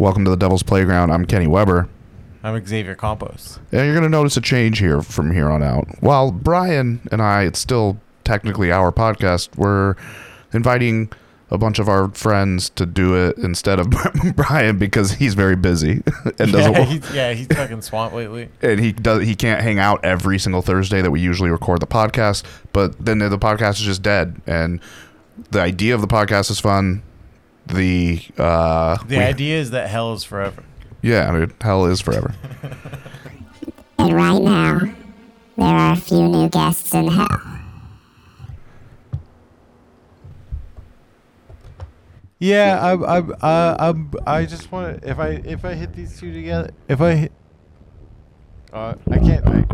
Welcome to the Devil's Playground. I'm Kenny Weber. I'm Xavier Campos. And you're going to notice a change here from here on out. While Brian and I, it's still technically our podcast, we're inviting a bunch of our friends to do it instead of Brian because he's very busy and doesn't. Yeah, he's, yeah, he's fucking swamped lately. and he does he can't hang out every single Thursday that we usually record the podcast. But then the podcast is just dead, and the idea of the podcast is fun. The uh, The we- idea is that hell is forever. yeah, dude, hell is forever. And right now, there are a few new guests in hell. Yeah, I, I, I, I, I just want to. If I, if I hit these two together, if I hit, uh, I can't. I,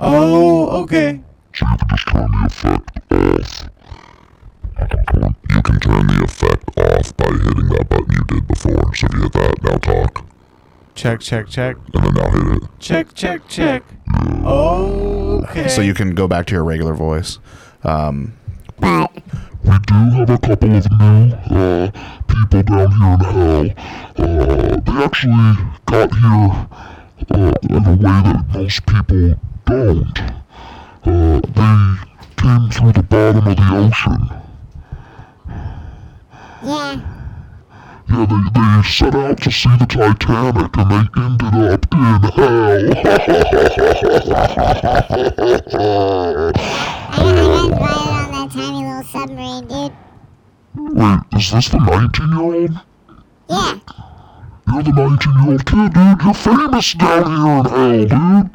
oh, okay. So you can just turn the effect off. You can turn the effect off by hitting that button you did before. So if you hit that, now talk. Check, check, check, And then now hit it. check, check, check. Okay. So you can go back to your regular voice. Um, But We do have a couple of new uh, people down here in hell. Uh, they actually got here uh, in a way that most people don't. Uh, they came through the bottom of the ocean. yeah, Yeah, they, they set out to see the Titanic and they ended up in hell. I, I got invited on that tiny little submarine, dude. Wait, is this the 19 year old? Yeah, You're the 19 year old kid, dude. You're famous down here in hell, dude.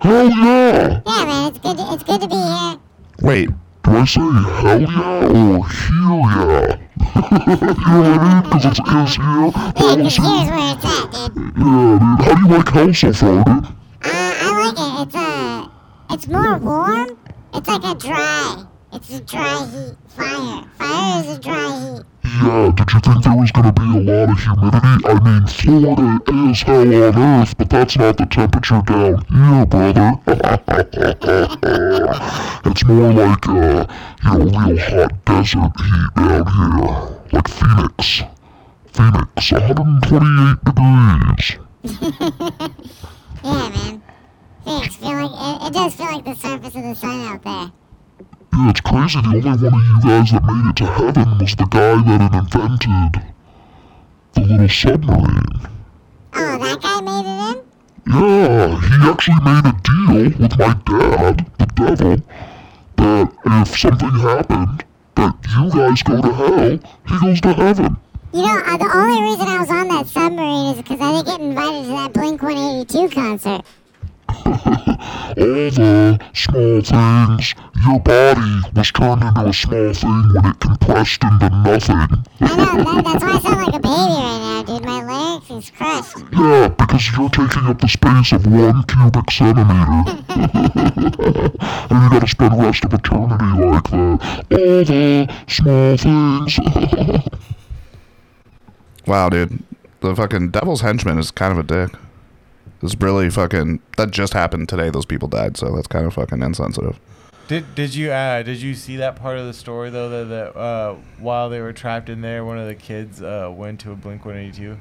Hell yeah. yeah, man, it's good. To, it's good to be here. Wait, Do I say hell yeah or hell yeah? you know what I mean? Because it's is here. Yeah, but 'cause also, here's where it's at, dude. yeah, dude. How do you like hell so far, dude? Uh, I like it. It's uh, it's more warm. It's like a dry. It's a dry heat. Fire. Fire is a dry heat. Yeah, did you think there was gonna be a lot of humidity? I mean, Florida is hell on earth, but that's not the temperature down here, brother. it's more like, uh, you know, real hot desert heat down here. Like Phoenix. Phoenix, 128 degrees. Yeah, man. Thanks. Feel like it, it does feel like the surface of the sun out there. Yeah, it's crazy. The only one of you guys that made it to heaven was the guy that had invented the little submarine. Oh, that guy made it in. Yeah, he actually made a deal with my dad, the devil, that if something happened, that you guys go to hell, he goes to heaven. You know, uh, the only reason I was on that submarine is because I didn't get invited to that Blink 182 concert. All the small things, your body was turned into a small thing when it compressed into nothing. I know, that, that's why I sound like a baby right now, dude. My larynx is crushed. Yeah, because you're taking up the space of one cubic centimeter. and you gotta spend the rest of eternity like that. All the small things. wow, dude, the fucking Devil's Henchman is kind of a dick. It's really fucking. That just happened today. Those people died, so that's kind of fucking insensitive. Did did you uh did you see that part of the story though that, that uh while they were trapped in there, one of the kids uh went to a Blink 182.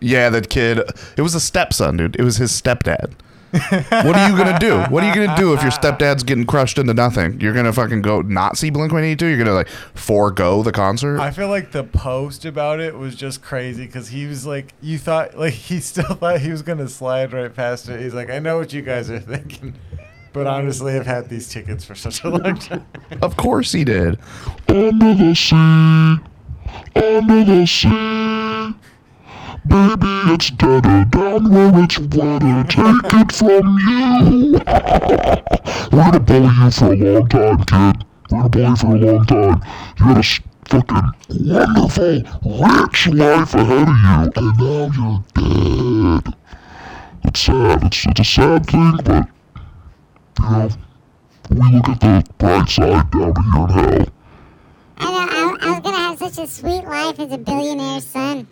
Yeah, that kid. It was a stepson, dude. It was his stepdad. What are you gonna do? What are you gonna do if your stepdad's getting crushed into nothing? You're gonna fucking go not see Blink 182? You're gonna like forego the concert? I feel like the post about it was just crazy because he was like, you thought like he still thought he was gonna slide right past it. He's like, I know what you guys are thinking, but honestly, I've had these tickets for such a long time. of course he did. Under the sea, under the sea. Baby, it's deader down where it's wetter. Take it from you. We're gonna bully you for a long time, kid. We're gonna bully you for a long time. You had a fucking wonderful, rich life ahead of you, and now you're dead. It's sad. It's, it's a sad thing, but, you know, we look at the bright side down here in hell. I know, I, I was gonna have such a sweet life as a billionaire's son.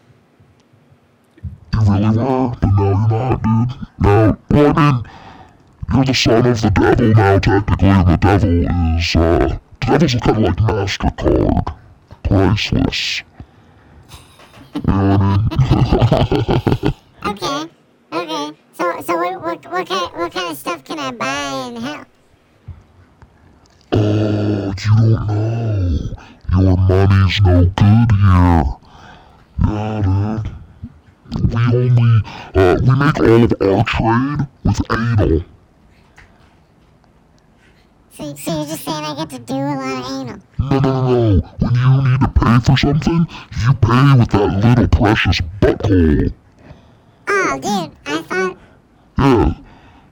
You really were, but now you're not, dude. Now, well, I mean, you're the son of the devil now, technically, and the devil is, uh, the devil's kind of like MasterCard. priceless. You know what I mean? Okay. Okay. So so what what what kind what kind of stuff can I buy in hell? Oh, you don't know. Your money's no good here. Yeah, dude. We only, uh, we make all of our trade with anal. So, so you're just saying I get to do a lot of anal? No, no, no. When you need to pay for something, you pay with that little precious butthole. Oh, dude, I thought. Yeah.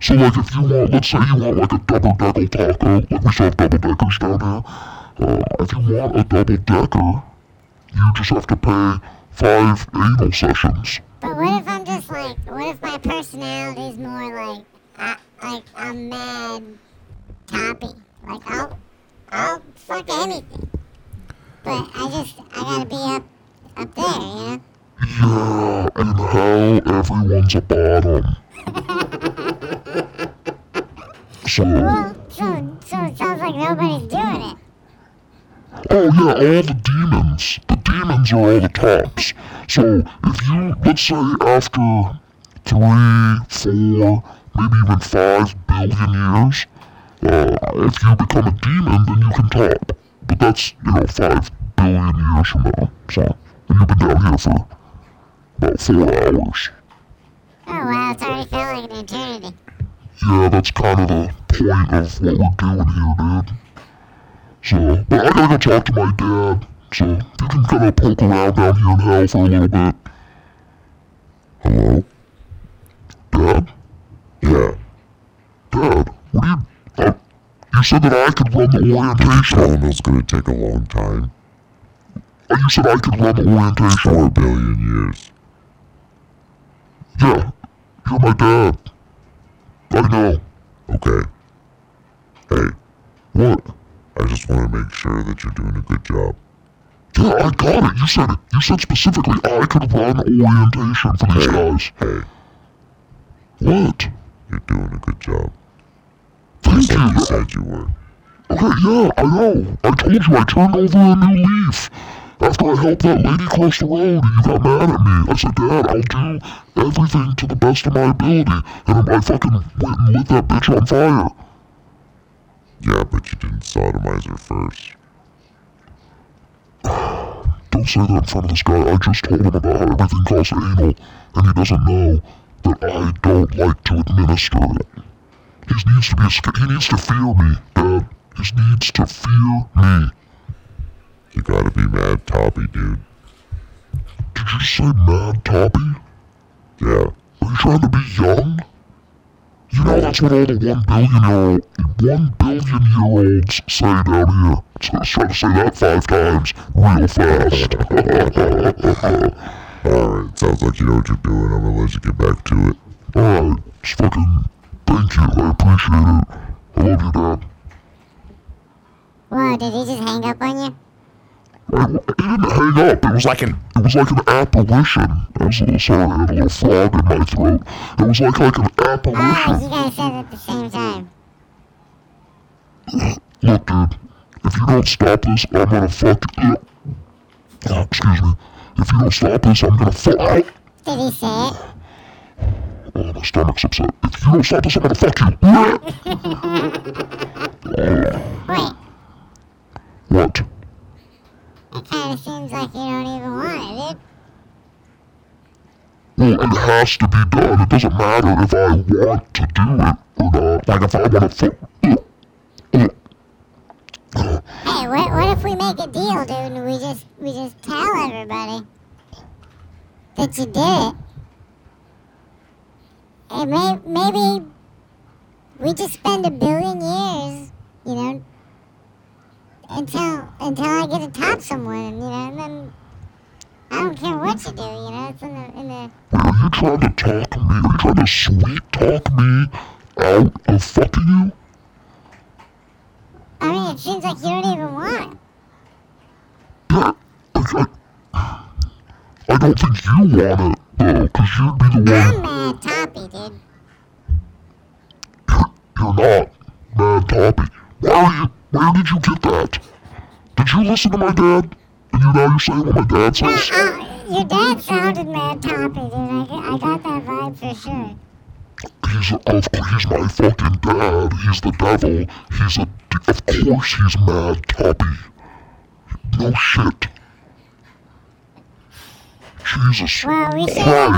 So, like, if you want, let's say you want, like, a double-decker taco, like we still have double-deckers down here. Uh, if you want a double-decker, you just have to pay five anal sessions. But what if I'm just like, what if my personality is more like, I, like I'm mad toppy? Like I'll, I'll fuck anything. But I just, I gotta be up, up there, you know? Yeah, and hell, everyone's a bottom. So, Well, so, so it sounds like nobody's doing it. oh yeah, all the demons. The demons are all the tops. So, if you, let's say after three, four, maybe even five billion years, uh, if you become a demon, then you can top. But that's, you know, five billion years from now. So, and you've been down here for about four hours. Oh wow, it's already felt like an eternity. Yeah, that's kind of the point of what we're doing here, dude. So, but I gotta go talk to my dad. So, you can kind of poke around down here in hell for a little bit. Hello? Dad? Yeah. Dad, what do you... Uh, you said that I could run the orientation. Telling it's gonna take a long time. Uh, You said I could run the orientation. Four billion years. Yeah, you're my dad. I know. Okay. Hey, What? I just want to make sure that you're doing a good job. Yeah, I got it. You said it. You said specifically I could run orientation for these guys. Hey, What? you're doing a good job. Thank Like you you. said you were. Okay, yeah, I know. I told you I turned over a new leaf. After I helped that lady cross the road and you got mad at me, I said, Dad, I'll do everything to the best of my ability. And I fucking went and lit that bitch on fire. Yeah, but you didn't sodomize her first. Don't say that in front of this guy. I just told him about how everything costs anal, and he doesn't know that I don't like to administer it. He needs to be sca- he needs to fear me, Dad. He needs to fear me. You gotta be mad toppy, dude. Did you say mad toppy? Yeah. Are you trying to be young? You know that's what all the one billion year old, one billion year olds say down here. So I was trying to say that five times real fast. Alright, sounds like you know what you're doing. I'm gonna let you get back to it. Alright, just fucking thank you. I appreciate it. I love you, Dad. Whoa, did he just hang up on you? It, it didn't hang up. It was like an it was like an apparition. I was a little sorry, I had a little frog in my throat. It was like like an Oh, apparition. you guys said it at the same time. Look, dude, if you don't stop this, I'm gonna fuck you. Oh, excuse me. If you don't stop this, I'm gonna fuck. Oh, Did he say it? oh, my stomach's upset. If you don't stop this, I'm gonna fuck you. Wait, What? It kind of seems like you don't even want it, dude. Well, it has to be done. It doesn't matter if I want to do it or not. Like if I want to fuck. Uh, uh. Hey, what, what if we make a deal, dude, and we just we just tell everybody that you did it? And may, maybe we just spend a billion years, you know, until I get to top someone, you know, and then I don't care what you do, you know, it's in the in the Are you trying to talk me? Are you trying to sweet talk me out of fucking you? I mean, it seems like you don't even want it. Yeah, I, I, I don't think you want it, though, because you'd be the one. I'm mad toppy, dude. You're not Mad Toppy. Where are you? Where did you get that? Did you listen to my dad? And you now you're saying what my dad says? Uh, your dad sounded mad toppy, dude. I, got- I got that vibe for sure. He's of course he's my fucking dad. He's the devil. He's a of course he's mad toppy. No shit. Jesus Well, we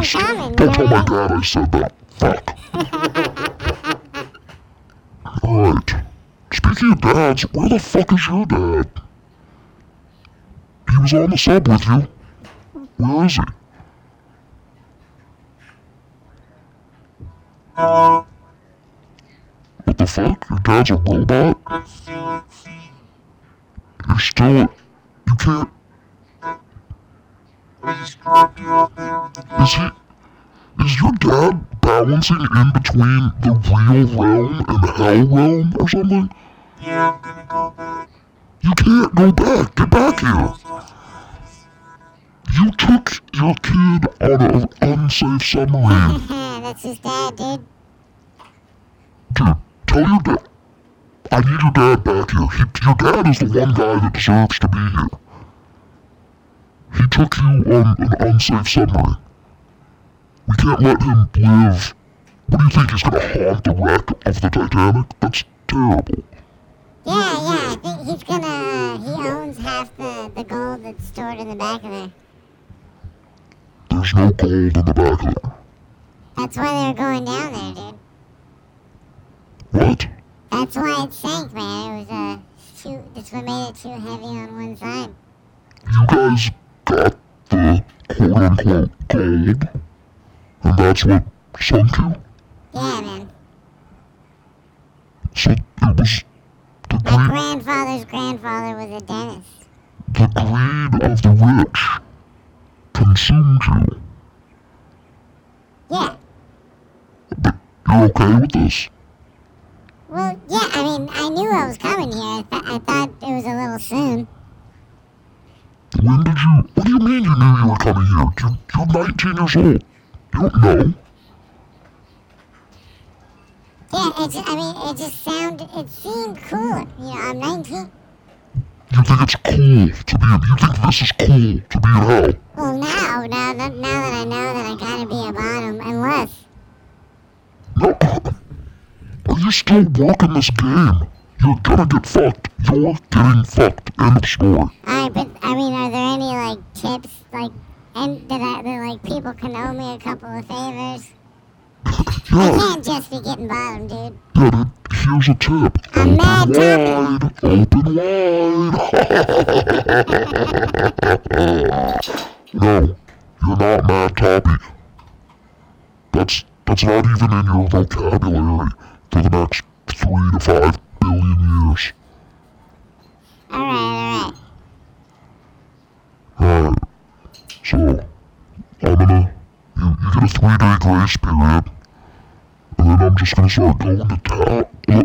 share that in Christ. Don't tell my dad I said that. Fuck. Alright. Speaking of dads, where the fuck is your dad? He was on the sub with you. Where is he? What the fuck? Your dad's a robot? You're still. You can't. Is he. Is your dad balancing in between the real realm and the hell realm or something? Yeah, I'm gonna go back. You can't go back. Get back here. You took your kid on an unsafe submarine. That's his dad, dude. Dude, tell your dad. I need your dad back here. He, your dad is the one guy that deserves to be here. He took you on an unsafe submarine. We can't let him live. What do you think? He's gonna haunt the wreck of the Titanic? That's terrible. Yeah, yeah, I think he's gonna, he owns half the, the gold that's stored in the back of there. There's no gold in the back of there. That's why they're going down there, dude. What? That's why it sank, man. It was, uh, too, that's what made it too heavy on one side. You guys got the quote unquote gold, and that's what sunk you? Yeah, man. So it was the Grandfather's grandfather was a dentist. the greed of the rich consumed you. Yeah. But you're okay with this? Well, yeah, I mean, I knew I was coming here. I, th- I thought it was a little soon. When did you? What do you mean you knew you were coming here? You, you're 19 years old. You don't know. Yeah, it just, I mean, it just sounded, it seemed cool. You know, I'm 19. You think it's cool to be in? You think this is cool to be in hell? Well, now, now, that, now that I know that I gotta be a bottom, unless, No. Are you still walking this game? You're gonna get fucked. You're getting fucked. End of story. alright, but, I mean, are there any, like, tips, like, and that, that, like, people can owe me a couple of favors? I can't just be getting bottom, dude. yeah, dude. Here's a tip. I'm mad wide. Open wide. no, you're not Mad Toppy. That's that's not even in your vocabulary for the next three to five billion years. Alright, alright. Alright. So, I'm gonna. You, you get a three day grace period. And then I'm just gonna start going to town. uh,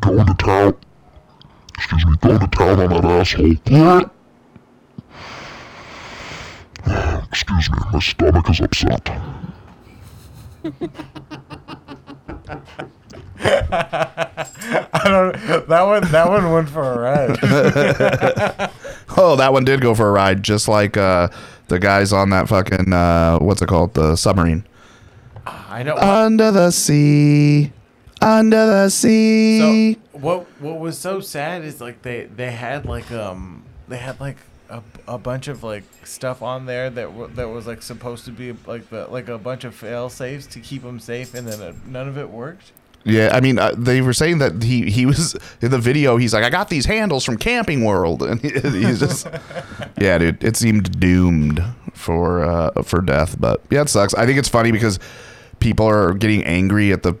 Going to town. Excuse me, going to town on that asshole. Excuse me, my stomach is upset. I don't. That one. That one went for a ride. Oh, that one did go for a ride, just like uh, the guys on that fucking uh, what's it called, the submarine. I know. Under the sea, under the sea. So what what was so sad is like they they had like um they had like a, a bunch of like stuff on there that w- that was like supposed to be like the like a bunch of fail safes to keep them safe and then uh, none of it worked. Yeah, I mean, uh, they were saying that he he was in the video. He's like, I got these handles from Camping World, and he, he's just, yeah, dude. It seemed doomed for uh, for death, but yeah, it sucks. I think it's funny because people are getting angry at the,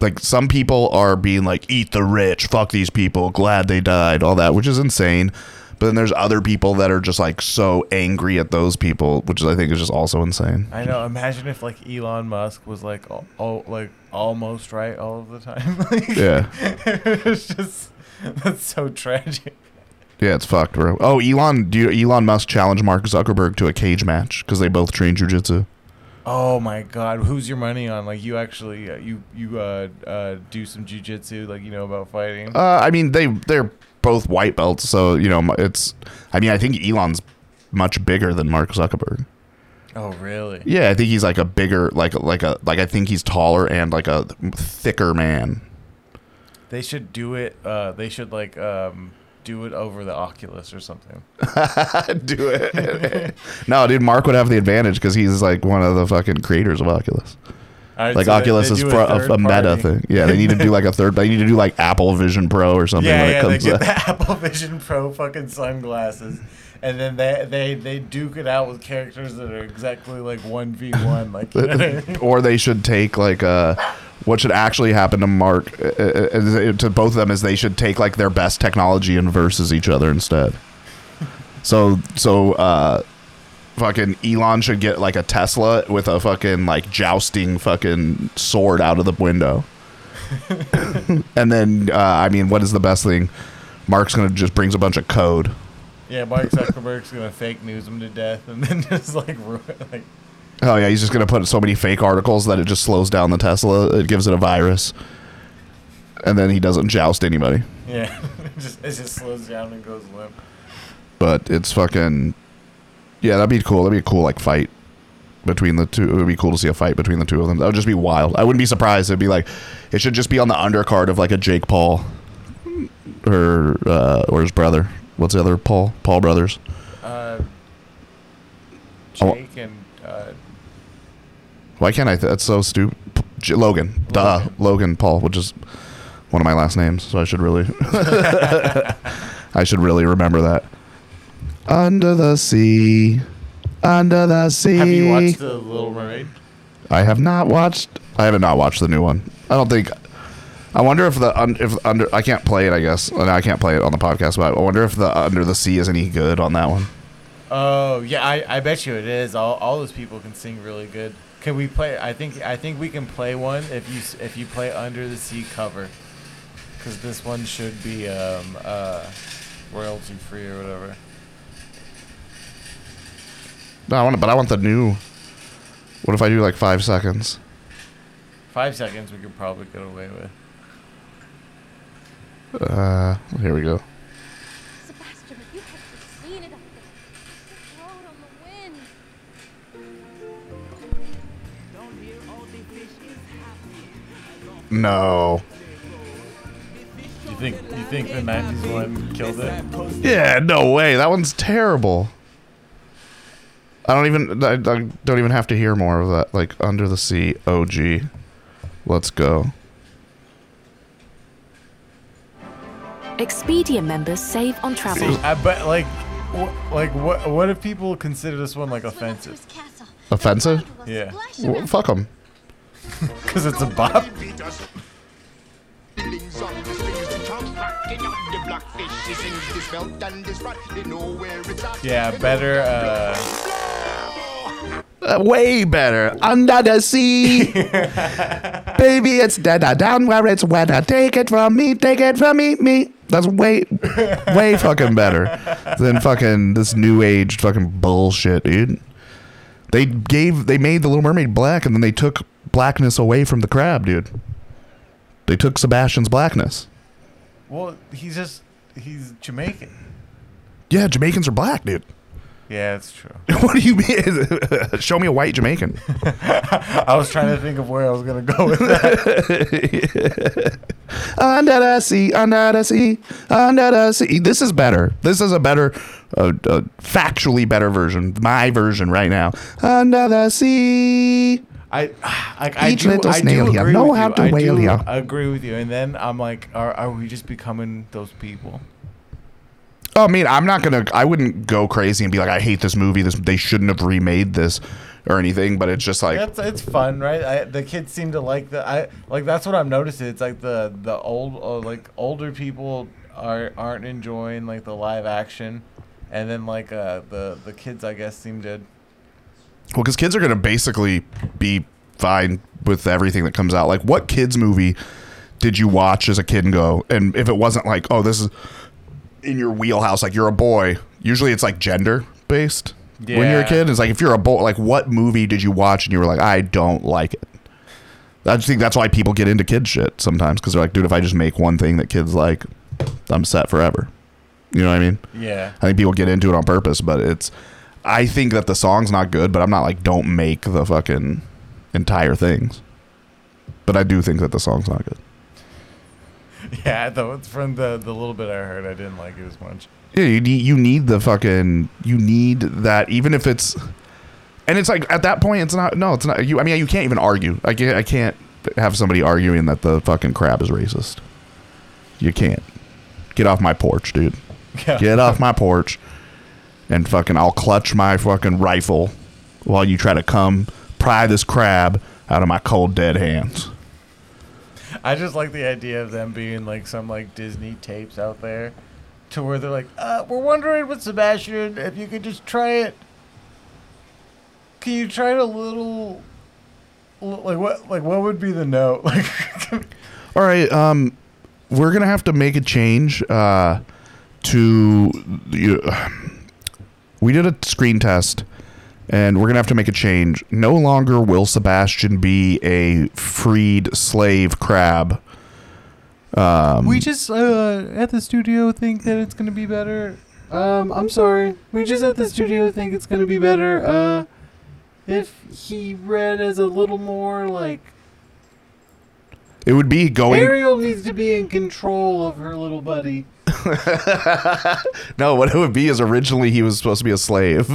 like, some people are being like, eat the rich, fuck these people, glad they died, all that, which is insane. But then there's other people that are just like so angry at those people, which I think is just also insane. I know. Imagine if like Elon Musk was like all, all like almost right all of the time. like, Yeah. it's just that's so tragic. Yeah, it's fucked, bro. Oh, Elon, do you, Elon Musk challenged Mark Zuckerberg to a cage match because they both train jujitsu. Oh my God, who's your money on? Like you actually uh, you you uh, uh do some jujitsu, like you know about fighting. Uh, I mean, they they're both white belts, so you know it's. I mean, I think Elon's much bigger than Mark Zuckerberg. Oh, really? Yeah, I think he's like a bigger, like like a like I think he's taller and like a thicker man. They should do it. Uh, they should like um, do it over the Oculus or something. Do it. no, dude, Mark would have the advantage because he's like one of the fucking creators of Oculus. Right, Like so Oculus is pro- a, a meta party. thing. Yeah, they need to do like a third. They need to do like Apple Vision Pro or something Yeah, when yeah, it they comes get to the Apple Vision Pro fucking sunglasses, and then they they they duke it out with characters that are exactly like one v one. Like, you know what I mean? or they should take like uh what should actually happen to Mark uh, uh, uh, to both of them is they should take like their best technology and versus each other instead. So so uh fucking Elon should get like a Tesla with a fucking like jousting fucking sword out of the window. and then uh, I mean what is the best thing? Mark's gonna just brings a bunch of code. yeah, Mark Zuckerberg's gonna fake news him to death, and then just like ruin like. Oh yeah, he's just gonna put so many fake articles that it just slows down the Tesla. It gives it a virus, and then he doesn't joust anybody. Yeah, it just it just slows down and goes limp. But it's fucking yeah, that'd be cool. That'd be a cool like fight between the two. It would be cool to see a fight between the two of them. That would just be wild. I wouldn't be surprised. It'd be like it should just be on the undercard of like a Jake Paul or uh, or his brother. What's the other Paul? Paul brothers. Uh, Oh. Jake and Why can't I? Th- that's so stupid. J- Logan. Duh. Logan. Logan Paul, which is one of my last names, so I should really I should really remember that. Under the sea. Under the sea. have you watched the Little Mermaid? I have not watched I have not watched the new one. I don't think I wonder if the un, if under I can't play it. I guess I can't play it on the podcast. But I wonder if the Under the Sea is any good on that one. Oh yeah, I, I bet you it is. All, all those people can sing really good. Can we play? I think I think we can play one if you if you play Under the Sea cover, because this one should be um uh royalty free or whatever. No, I want, but I want the new. What if I do like five seconds? Five seconds we could probably get away with. Uh, here we go. No. You think you think the '90s one killed it? Yeah, no way. That one's terrible. I don't even. I, I don't even have to hear more of that. Like Under the Sea OG. Let's go. Expedia members save on travel. I bet like. wh- Like what? What if people consider this one like offensive? Offensive? Yeah, Well, fuck them. because it's a bop. Yeah, better. Uh, Uh, way better. Under the sea. Baby, it's dead down where it's wetter. Take it from me, take it from me, me. That's way, way fucking better than fucking this new age fucking bullshit, dude. They gave, they made the Little Mermaid black, and then they took blackness away from the crab, dude. They took Sebastian's blackness. well, he's just he's Jamaican. Yeah, Jamaicans are black, dude. Yeah, it's true. what do you mean? Show me a white Jamaican. I was trying to think of where I was gonna go with that. under the sea, under the sea, under the sea. This is better. This is a better, uh, uh, factually better version. My version right now. Under the sea. I like I Each do, little I snail do here agree know with how you. to I whale here. agree with you, and then I'm like, are are we just becoming those people? Oh, I mean, I'm not gonna. I wouldn't go crazy and be like, I hate this movie. This they shouldn't have remade this or anything. But it's just like, It's it's fun, right? I, the kids seem to like the I like that's what I'm noticing. It's like the the old uh, like older people are aren't enjoying like the live action, and then like uh the the kids I guess seem to well, because kids are gonna basically be fine with everything that comes out. Like, what kids movie did you watch as a kid and go? And if it wasn't like, oh, this is in your wheelhouse, like you're a boy. Usually, it's like gender based. When you're a Yeah. kid, it's like if you're a boy, like what movie did you watch and you were like, I don't like it. I just think that's why people get into kid shit sometimes because they're like, dude, if I just make one thing that kids like, I'm set forever. You know what I mean? Yeah. I think people get into it on purpose, but it's. I think that the song's not good, but I'm not like don't make the fucking entire things. But I do think that the song's not good. Yeah, though it's from the the little bit I heard, I didn't like it as much. Yeah, you need you need the fucking you need that even if it's and it's like at that point it's not no it's not you I mean you can't even argue I can't I can't have somebody arguing that the fucking crab is racist. You can't get off my porch, dude. Yeah. Get off my porch and fucking I'll clutch my fucking rifle while you try to come pry this crab out of my cold dead hands. I just like the idea of them being like some like Disney tapes out there, to where they're like, uh, "We're wondering with Sebastian if you could just try it. Can you try it a little, like what, like what would be the note? Like, All right, um, we're gonna have to make a change uh, to. You, we did a screen test, and we're gonna have to make a change. No longer will Sebastian be a freed slave crab. Um, we just uh, at the studio think that it's gonna be better. Um, I'm sorry. We just at the studio think it's gonna be better. Uh, if he read as a little more like it would be going. Ariel needs to be in control of her little buddy. no, what it would be is originally he was supposed to be a slave,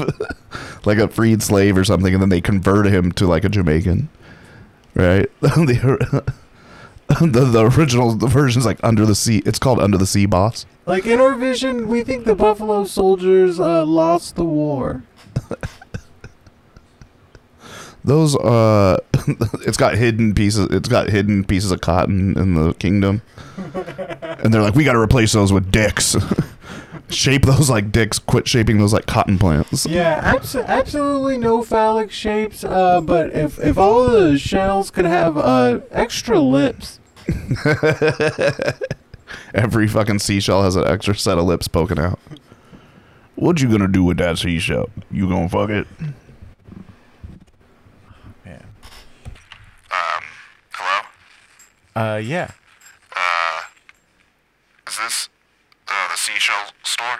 like a freed slave or something, and then they converted him to like a Jamaican, right? the, the the original the version's like under the sea. It's called Under the Sea Boss. Like in our vision, we think the Buffalo Soldiers uh, lost the war. Those uh, it's got hidden pieces. It's got hidden pieces of cotton in the kingdom, and they're like, we got to replace those with dicks. Shape those like dicks. Quit shaping those like cotton plants. Yeah, abs- absolutely no phallic shapes. Uh, but if if all the shells could have uh extra lips. Every fucking seashell has an extra set of lips poking out. What you gonna do with that seashell? You gonna fuck it? Yeah. Um, hello? Uh, yeah. Is this, uh, the seashell store?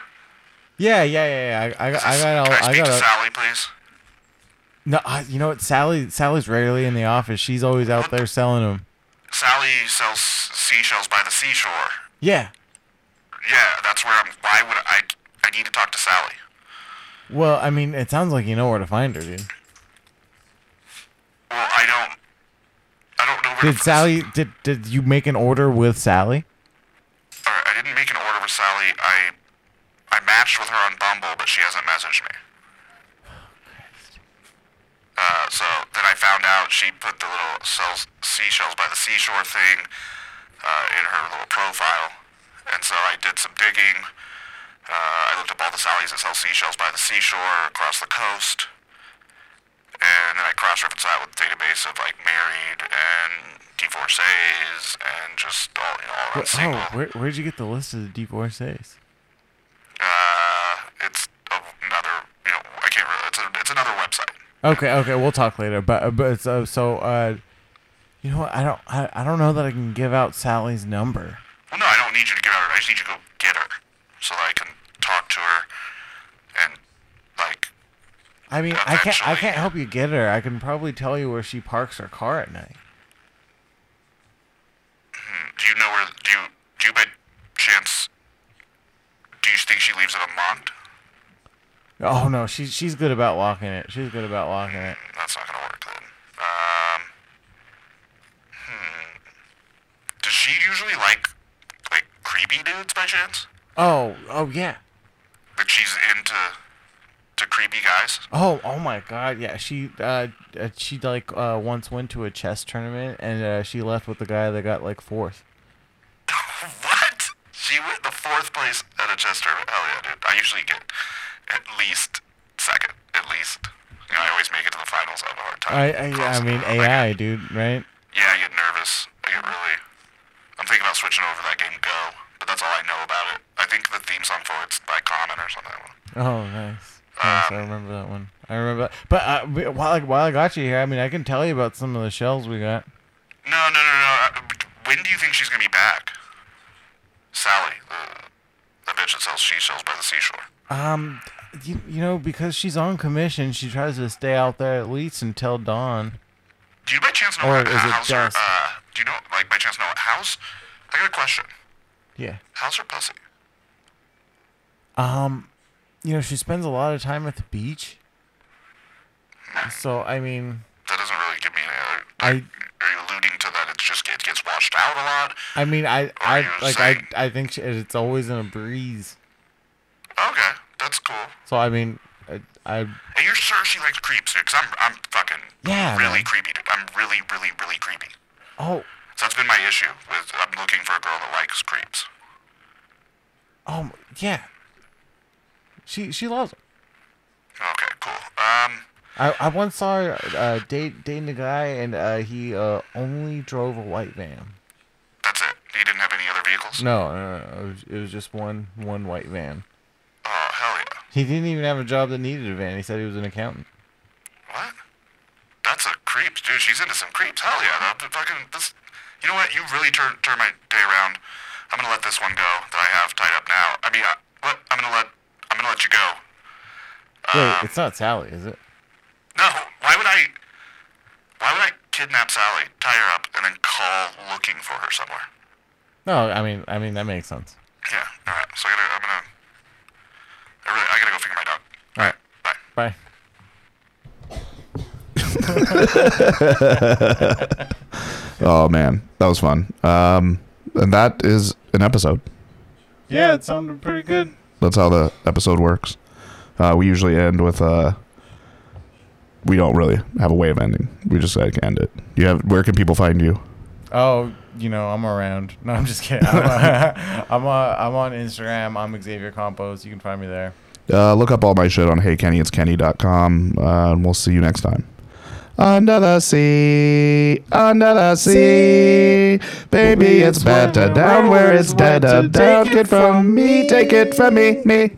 Yeah, yeah, yeah, yeah. I, I, got- I got, all, Can I I got. to a- Sally, please? No, I, you know what? Sally, Sally's rarely in the office. She's always out there selling them. Sally sells seashells by the seashore. Yeah. Yeah, that's where I'm. Why would I? I need to talk to Sally. Well, I mean, it sounds like you know where to find her, dude. Well, I don't. I don't know where. Did Sally? Did did you make an order with Sally? Alright, I didn't make an order with Sally. I I matched with her on Bumble, but she hasn't messaged me. Uh, so then I found out she put the little sells seashells by the seashore thing uh, in her little profile, and so I did some digging. Uh, I looked up all the Sallys that sell seashells by the seashore across the coast, and then I cross-referenced that with the database of like married and divorcees and just all you know all that single. oh, where where'd you get the list of the divorcees? Uh, it's another, you know, I can't really, it's, a, it's another website. Okay, okay, we'll talk later. But but so so uh, you know what? I don't I, I don't know that I can give out Sally's number. Well, no, I don't need you to get her. I just need you to go get her so that I can talk to her I mean, I can't I can't help you get her. I can probably tell you where she parks her car at night. hmm, do you know where, do you, do you by chance, do you think she leaves at a month? Oh no, she's she's good about locking it. She's good about locking it. That's not gonna work then. Um, hmm. Does she usually like, like, creepy dudes by chance? Oh oh yeah. Like she's into, to creepy guys? Oh oh my god yeah. She uh uh, she like uh once went to a chess tournament and uh, she left with the guy that got like fourth. what? She went the fourth place at a chess tournament. Hell yeah, dude. I usually get at least second. At least. You know, I always make it to the finals. I have a hard time. I I, I mean AI get- dude right? yeah, I get nervous. I get really. I'm thinking about switching over to that game Go, but that's all I know about it. I think the theme song for it's by Common or something. Oh, nice. Nice. I remember that one. I remember that. But uh, while I, while I got you here, I mean, I can tell you about some of the shells we got. No, no, no, no. uh, When do you think she's gonna be back? Sally, the, the bitch that sells seashells by the seashore? Um, you, you know, because she's on commission, she tries to stay out there at least until dawn. Do you by chance know Or what is it how's her, uh, do you know, like, by chance know what house? I got a question. Yeah. How's her pussy? Um, you know, she spends a lot of time at the beach. So I mean, That doesn't really give me any. I Are you alluding to that it's just it gets washed out a lot? I mean, I I like I saying- I think she, it's always in a breeze. Okay, that's cool. So I mean, I, I Hey, you're sure she likes creeps, dude? Cause I'm, I'm fucking Yeah, really man. creepy. I'm really, really, really creepy. oh So that's been my issue with I'm looking for a girl that likes creeps. um yeah. She she loves them. Okay, cool. Um, I, I once saw her uh, date dating a guy and uh, he uh, only drove a white van. that's it. He didn't have any other vehicles. No, no, no, it was, it was just one one white van. Oh hell yeah. He didn't even have a job that needed a van. He said he was an accountant. What? That's a creep, dude. She's into some creeps. Hell yeah. That, fucking this. You know what? You really turned turn my day around. I'm gonna let this one go that I have tied up now. I mean, I, what? I'm gonna let I'm gonna let you go. Wait, Um, it's not Sally, is it? No. Why would I? Why would I kidnap Sally, tie her up, and then call looking for her somewhere? No, I mean, I mean that makes sense. Yeah. All right. So I gotta. I'm gonna. I really. I gotta go finger my dog. All right, Bye. bye. Oh man, that was fun. Um, and that is an episode. Yeah, it sounded pretty good. That's how the episode works. Uh, we usually end with uh, we don't really have a way of ending. We just like end it. You have where can people find you? Oh, you know, I'm around. No, I'm just kidding. I'm, uh, I'm, uh, I'm on Instagram. I'm Xavier Campos. You can find me there. Uh, look up all my shit on heykennyitskenny.com, uh, and we'll see you next time. Under the sea, under the sea, baby, it's better down where it's deader. Take it from me, take it from me, me.